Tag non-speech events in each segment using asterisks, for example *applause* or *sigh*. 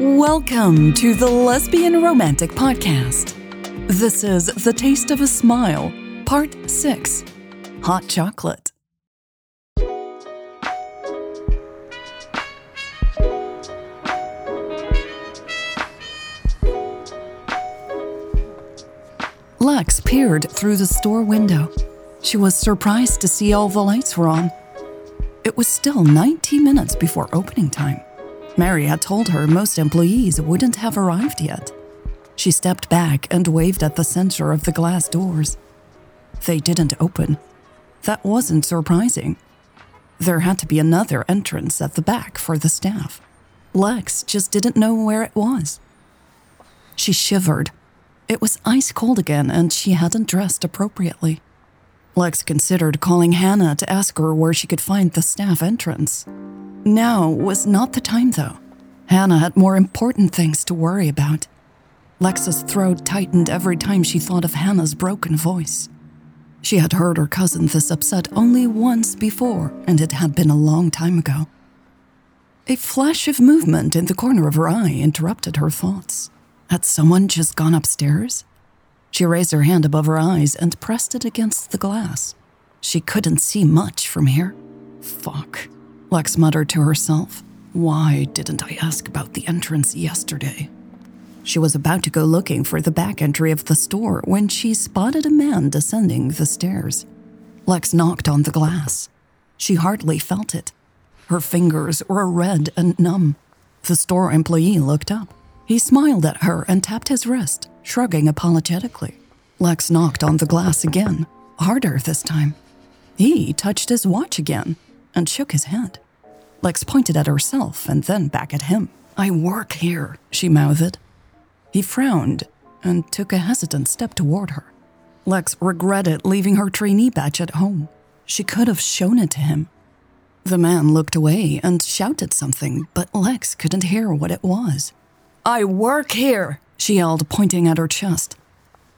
Welcome to the Lesbian Romantic Podcast. This is The Taste of a Smile, Part 6 Hot Chocolate. Lex peered through the store window. She was surprised to see all the lights were on. It was still 90 minutes before opening time. Mary had told her most employees wouldn't have arrived yet. She stepped back and waved at the center of the glass doors. They didn't open. That wasn't surprising. There had to be another entrance at the back for the staff. Lex just didn't know where it was. She shivered. It was ice cold again, and she hadn't dressed appropriately. Lex considered calling Hannah to ask her where she could find the staff entrance. Now was not the time, though. Hannah had more important things to worry about. Lex's throat tightened every time she thought of Hannah's broken voice. She had heard her cousin this upset only once before, and it had been a long time ago. A flash of movement in the corner of her eye interrupted her thoughts. Had someone just gone upstairs? She raised her hand above her eyes and pressed it against the glass. She couldn't see much from here. Fuck. Lex muttered to herself. Why didn't I ask about the entrance yesterday? She was about to go looking for the back entry of the store when she spotted a man descending the stairs. Lex knocked on the glass. She hardly felt it. Her fingers were red and numb. The store employee looked up. He smiled at her and tapped his wrist, shrugging apologetically. Lex knocked on the glass again, harder this time. He touched his watch again and shook his head. Lex pointed at herself and then back at him. I work here, she mouthed. He frowned and took a hesitant step toward her. Lex regretted leaving her trainee badge at home. She could have shown it to him. The man looked away and shouted something, but Lex couldn't hear what it was. I work here, she yelled, pointing at her chest.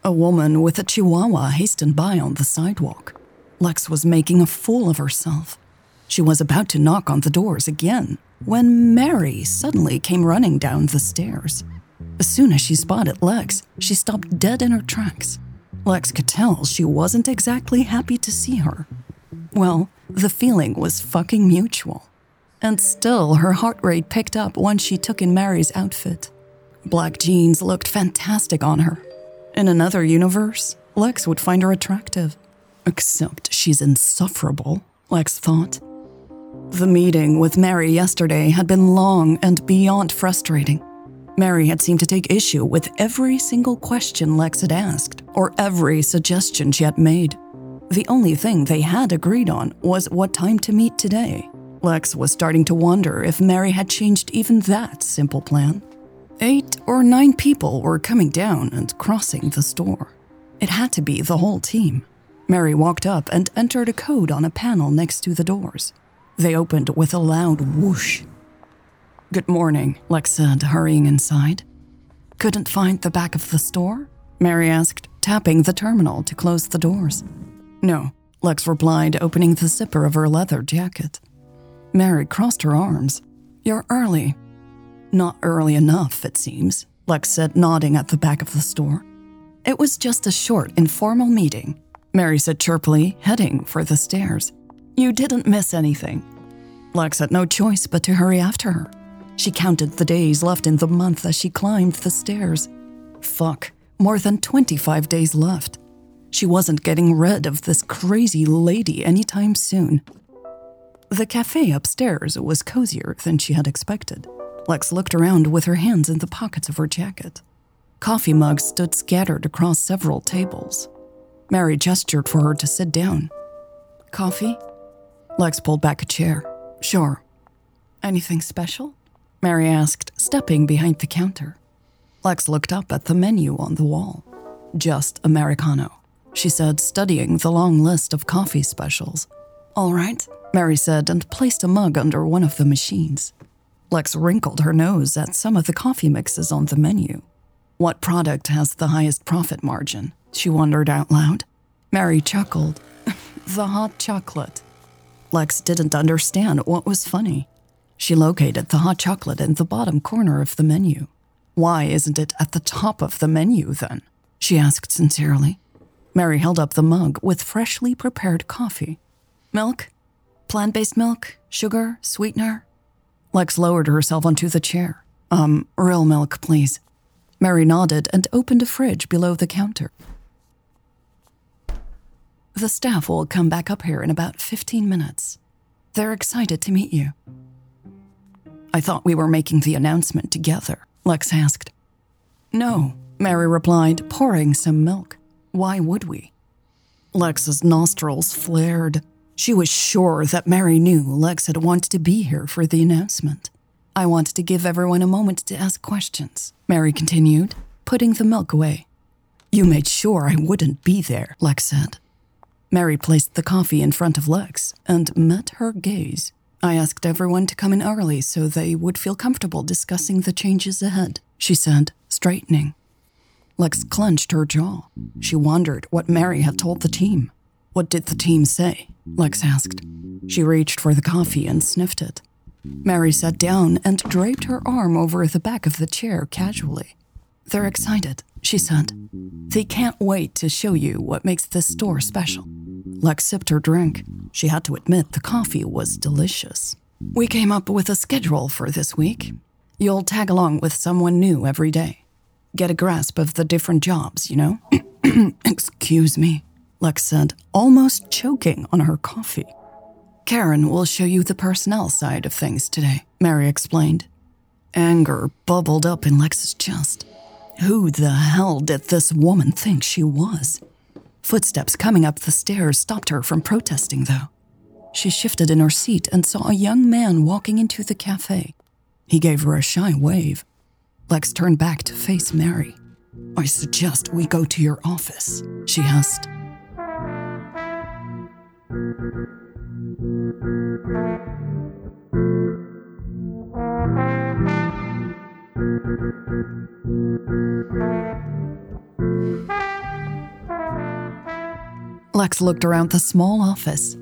A woman with a chihuahua hastened by on the sidewalk. Lex was making a fool of herself. She was about to knock on the doors again when Mary suddenly came running down the stairs. As soon as she spotted Lex, she stopped dead in her tracks. Lex could tell she wasn't exactly happy to see her. Well, the feeling was fucking mutual. And still, her heart rate picked up once she took in Mary's outfit. Black jeans looked fantastic on her. In another universe, Lex would find her attractive. Except she's insufferable, Lex thought. The meeting with Mary yesterday had been long and beyond frustrating. Mary had seemed to take issue with every single question Lex had asked, or every suggestion she had made. The only thing they had agreed on was what time to meet today. Lex was starting to wonder if Mary had changed even that simple plan. Eight or nine people were coming down and crossing the store. It had to be the whole team. Mary walked up and entered a code on a panel next to the doors. They opened with a loud whoosh. Good morning, Lex said, hurrying inside. Couldn't find the back of the store? Mary asked, tapping the terminal to close the doors. No, Lex replied, opening the zipper of her leather jacket. Mary crossed her arms. You're early. Not early enough, it seems, Lex said, nodding at the back of the store. It was just a short, informal meeting, Mary said chirpily, heading for the stairs. You didn't miss anything. Lex had no choice but to hurry after her. She counted the days left in the month as she climbed the stairs. Fuck, more than 25 days left. She wasn't getting rid of this crazy lady anytime soon. The cafe upstairs was cozier than she had expected. Lex looked around with her hands in the pockets of her jacket. Coffee mugs stood scattered across several tables. Mary gestured for her to sit down. Coffee? Lex pulled back a chair. Sure. Anything special? Mary asked, stepping behind the counter. Lex looked up at the menu on the wall. Just Americano, she said, studying the long list of coffee specials. All right, Mary said, and placed a mug under one of the machines. Lex wrinkled her nose at some of the coffee mixes on the menu. What product has the highest profit margin? She wondered out loud. Mary chuckled. *laughs* the hot chocolate. Lex didn't understand what was funny. She located the hot chocolate in the bottom corner of the menu. Why isn't it at the top of the menu then? She asked sincerely. Mary held up the mug with freshly prepared coffee. Milk? Plant based milk? Sugar? Sweetener? Lex lowered herself onto the chair. Um, real milk, please. Mary nodded and opened a fridge below the counter. The staff will come back up here in about 15 minutes. They're excited to meet you. I thought we were making the announcement together, Lex asked. No, Mary replied, pouring some milk. Why would we? Lex's nostrils flared. She was sure that Mary knew Lex had wanted to be here for the announcement. I wanted to give everyone a moment to ask questions, Mary continued, putting the milk away. You made sure I wouldn't be there, Lex said. Mary placed the coffee in front of Lex and met her gaze. I asked everyone to come in early so they would feel comfortable discussing the changes ahead, she said, straightening. Lex clenched her jaw. She wondered what Mary had told the team. What did the team say? Lex asked. She reached for the coffee and sniffed it. Mary sat down and draped her arm over the back of the chair casually. They're excited, she said. They can't wait to show you what makes this store special. Lex sipped her drink. She had to admit the coffee was delicious. We came up with a schedule for this week. You'll tag along with someone new every day. Get a grasp of the different jobs, you know? *clears throat* Excuse me, Lex said, almost choking on her coffee. Karen will show you the personnel side of things today, Mary explained. Anger bubbled up in Lex's chest. Who the hell did this woman think she was? Footsteps coming up the stairs stopped her from protesting, though. She shifted in her seat and saw a young man walking into the cafe. He gave her a shy wave. Lex turned back to face Mary. I suggest we go to your office, she asked. Lex looked around the small office.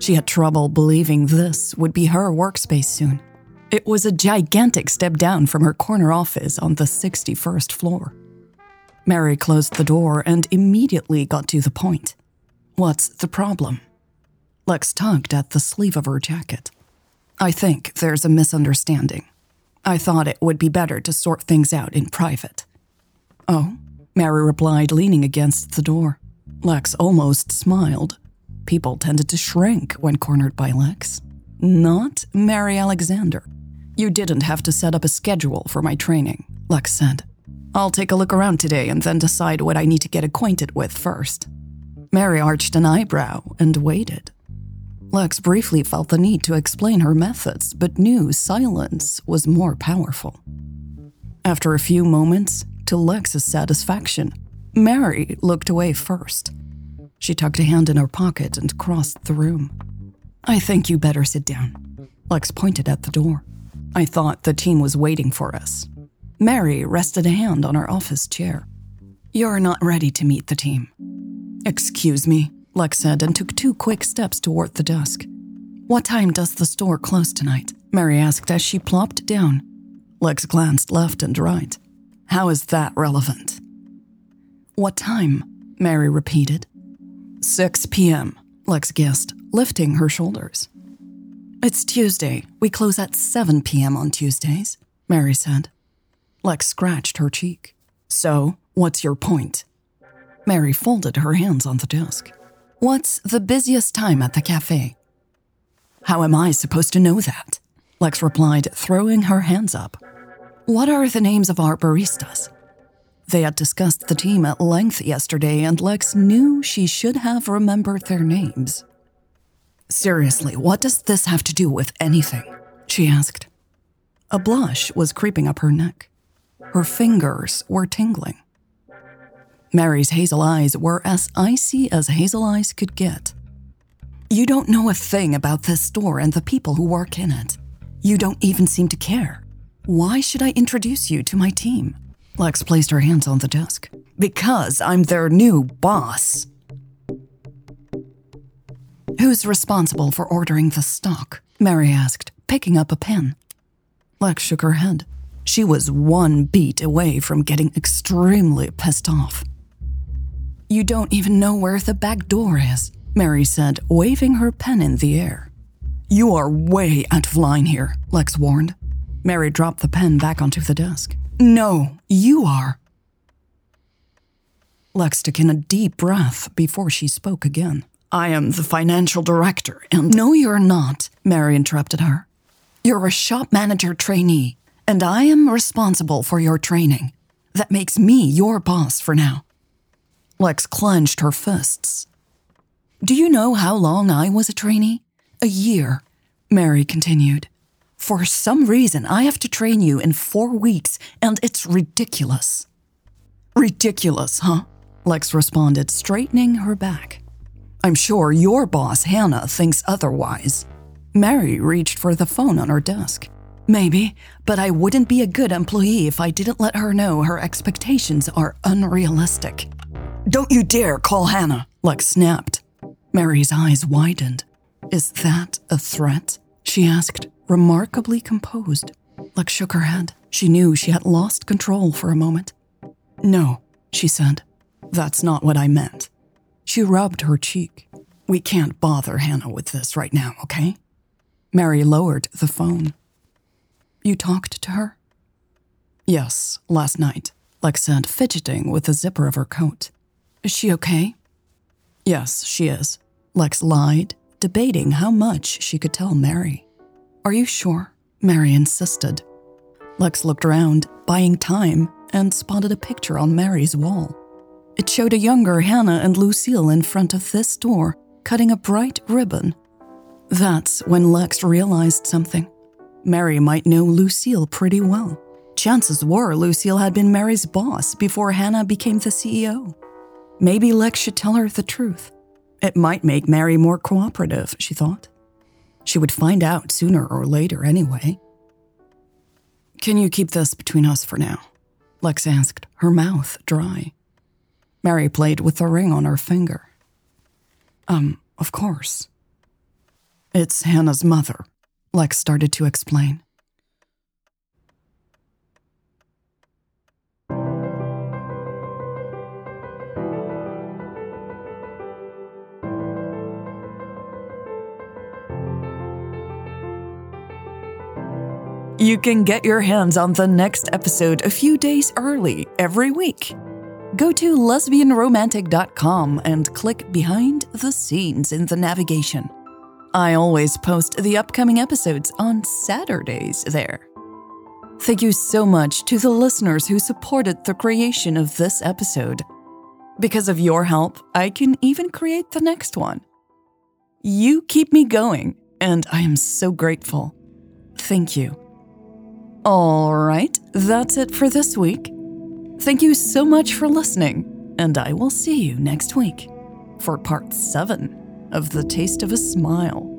She had trouble believing this would be her workspace soon. It was a gigantic step down from her corner office on the 61st floor. Mary closed the door and immediately got to the point. What's the problem? Lex tugged at the sleeve of her jacket. I think there's a misunderstanding. I thought it would be better to sort things out in private. Oh, Mary replied, leaning against the door. Lex almost smiled. People tended to shrink when cornered by Lex. Not Mary Alexander. You didn't have to set up a schedule for my training, Lex said. I'll take a look around today and then decide what I need to get acquainted with first. Mary arched an eyebrow and waited. Lex briefly felt the need to explain her methods, but knew silence was more powerful. After a few moments, to Lex's satisfaction, Mary looked away first. She tucked a hand in her pocket and crossed the room. I think you better sit down. Lex pointed at the door. I thought the team was waiting for us. Mary rested a hand on her office chair. You're not ready to meet the team. Excuse me, Lex said and took two quick steps toward the desk. What time does the store close tonight? Mary asked as she plopped down. Lex glanced left and right. How is that relevant? What time? Mary repeated. 6 p.m., Lex guessed, lifting her shoulders. It's Tuesday. We close at 7 p.m. on Tuesdays, Mary said. Lex scratched her cheek. So, what's your point? Mary folded her hands on the desk. What's the busiest time at the cafe? How am I supposed to know that? Lex replied, throwing her hands up. What are the names of our baristas? They had discussed the team at length yesterday, and Lex knew she should have remembered their names. Seriously, what does this have to do with anything? She asked. A blush was creeping up her neck. Her fingers were tingling. Mary's hazel eyes were as icy as hazel eyes could get. You don't know a thing about this store and the people who work in it. You don't even seem to care. Why should I introduce you to my team? Lex placed her hands on the desk. Because I'm their new boss. Who's responsible for ordering the stock? Mary asked, picking up a pen. Lex shook her head. She was one beat away from getting extremely pissed off. You don't even know where the back door is, Mary said, waving her pen in the air. You are way out of line here, Lex warned. Mary dropped the pen back onto the desk. No, you are. Lex took in a deep breath before she spoke again. I am the financial director, and. No, you're not, Mary interrupted her. You're a shop manager trainee, and I am responsible for your training. That makes me your boss for now. Lex clenched her fists. Do you know how long I was a trainee? A year, Mary continued. For some reason, I have to train you in four weeks, and it's ridiculous. Ridiculous, huh? Lex responded, straightening her back. I'm sure your boss, Hannah, thinks otherwise. Mary reached for the phone on her desk. Maybe, but I wouldn't be a good employee if I didn't let her know her expectations are unrealistic. Don't you dare call Hannah, Lex snapped. Mary's eyes widened. Is that a threat? She asked, remarkably composed. Lex shook her head. She knew she had lost control for a moment. No, she said. That's not what I meant. She rubbed her cheek. We can't bother Hannah with this right now, okay? Mary lowered the phone. You talked to her? Yes, last night, Lex said, fidgeting with the zipper of her coat. Is she okay? Yes, she is. Lex lied, debating how much she could tell Mary. Are you sure? Mary insisted. Lex looked around, buying time, and spotted a picture on Mary's wall. It showed a younger Hannah and Lucille in front of this door, cutting a bright ribbon. That's when Lex realized something. Mary might know Lucille pretty well. Chances were Lucille had been Mary's boss before Hannah became the CEO. Maybe Lex should tell her the truth. It might make Mary more cooperative, she thought. She would find out sooner or later anyway. Can you keep this between us for now? Lex asked, her mouth dry. Mary played with the ring on her finger. Um, of course. It's Hannah's mother, Lex started to explain. You can get your hands on the next episode a few days early every week. Go to lesbianromantic.com and click behind the scenes in the navigation. I always post the upcoming episodes on Saturdays there. Thank you so much to the listeners who supported the creation of this episode. Because of your help, I can even create the next one. You keep me going, and I am so grateful. Thank you. All right, that's it for this week. Thank you so much for listening, and I will see you next week for part 7 of The Taste of a Smile.